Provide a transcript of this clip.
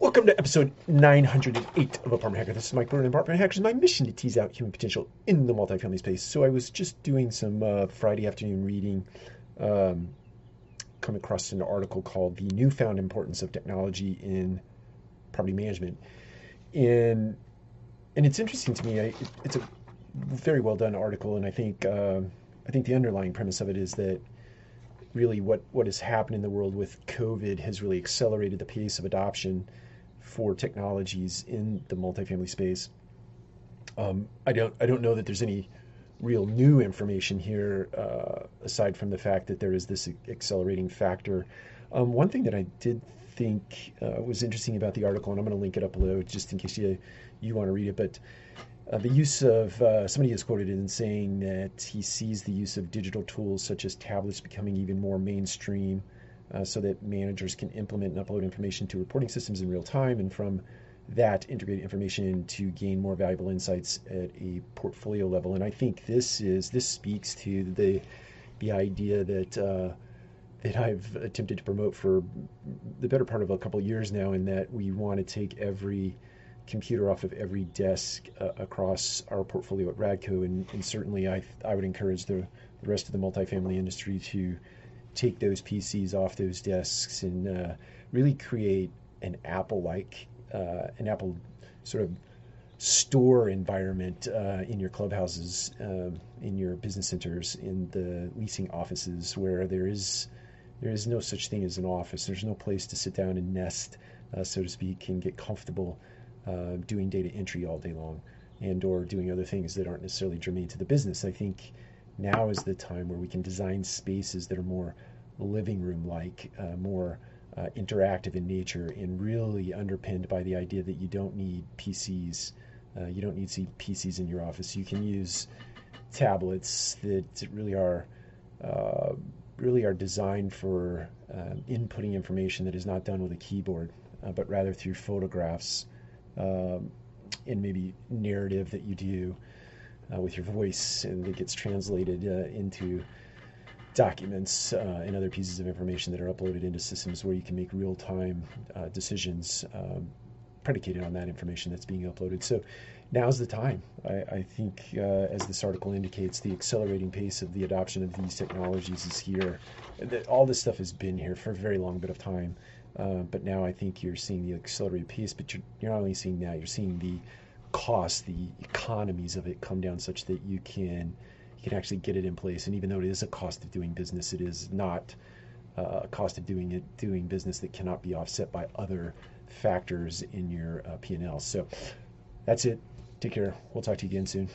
Welcome to episode 908 of Apartment Hacker. This is Mike Brewer, Apartment Hackers. My mission to tease out human potential in the multifamily space. So I was just doing some uh, Friday afternoon reading, um, come across an article called "The Newfound Importance of Technology in Property Management," and and it's interesting to me. I, it, it's a very well done article, and I think uh, I think the underlying premise of it is that really what, what has happened in the world with COVID has really accelerated the pace of adoption for technologies in the multifamily space. Um, I don't I don't know that there's any real new information here uh, aside from the fact that there is this accelerating factor. Um, one thing that I did think uh, was interesting about the article, and I'm going to link it up below just in case you you want to read it, but uh, the use of uh, somebody is quoted in saying that he sees the use of digital tools such as tablets becoming even more mainstream uh, so that managers can implement and upload information to reporting systems in real time and from that integrated information to gain more valuable insights at a portfolio level. And i think this is this speaks to the the idea that uh, that I've attempted to promote for the better part of a couple of years now, in that we want to take every computer off of every desk uh, across our portfolio at Radco, and, and certainly I, I would encourage the, the, rest of the multifamily industry to take those PCs off those desks and uh, really create an Apple-like, uh, an Apple sort of store environment uh, in your clubhouses, um, in your business centers, in the leasing offices, where there is there is no such thing as an office. There's no place to sit down and nest, uh, so to speak, and get comfortable uh, doing data entry all day long and or doing other things that aren't necessarily germane to the business. I think now is the time where we can design spaces that are more living room like, uh, more uh, interactive in nature, and really underpinned by the idea that you don't need PCs. Uh, you don't need PCs in your office. You can use tablets that really are uh, really are designed for um, inputting information that is not done with a keyboard, uh, but rather through photographs um, and maybe narrative that you do uh, with your voice and that gets translated uh, into documents uh, and other pieces of information that are uploaded into systems where you can make real-time uh, decisions um, predicated on that information that's being uploaded. So now's the time. I, I think, uh, as this article indicates, the accelerating pace of the adoption of these technologies is here. All this stuff has been here for a very long bit of time. Uh, but now I think you're seeing the accelerated pace, but you're, you're not only seeing that, you're seeing the cost, the economies of it come down such that you can you can actually get it in place. And even though it is a cost of doing business, it is not uh, a cost of doing it doing business that cannot be offset by other factors in your uh, P&L. So that's it. Take care. We'll talk to you again soon.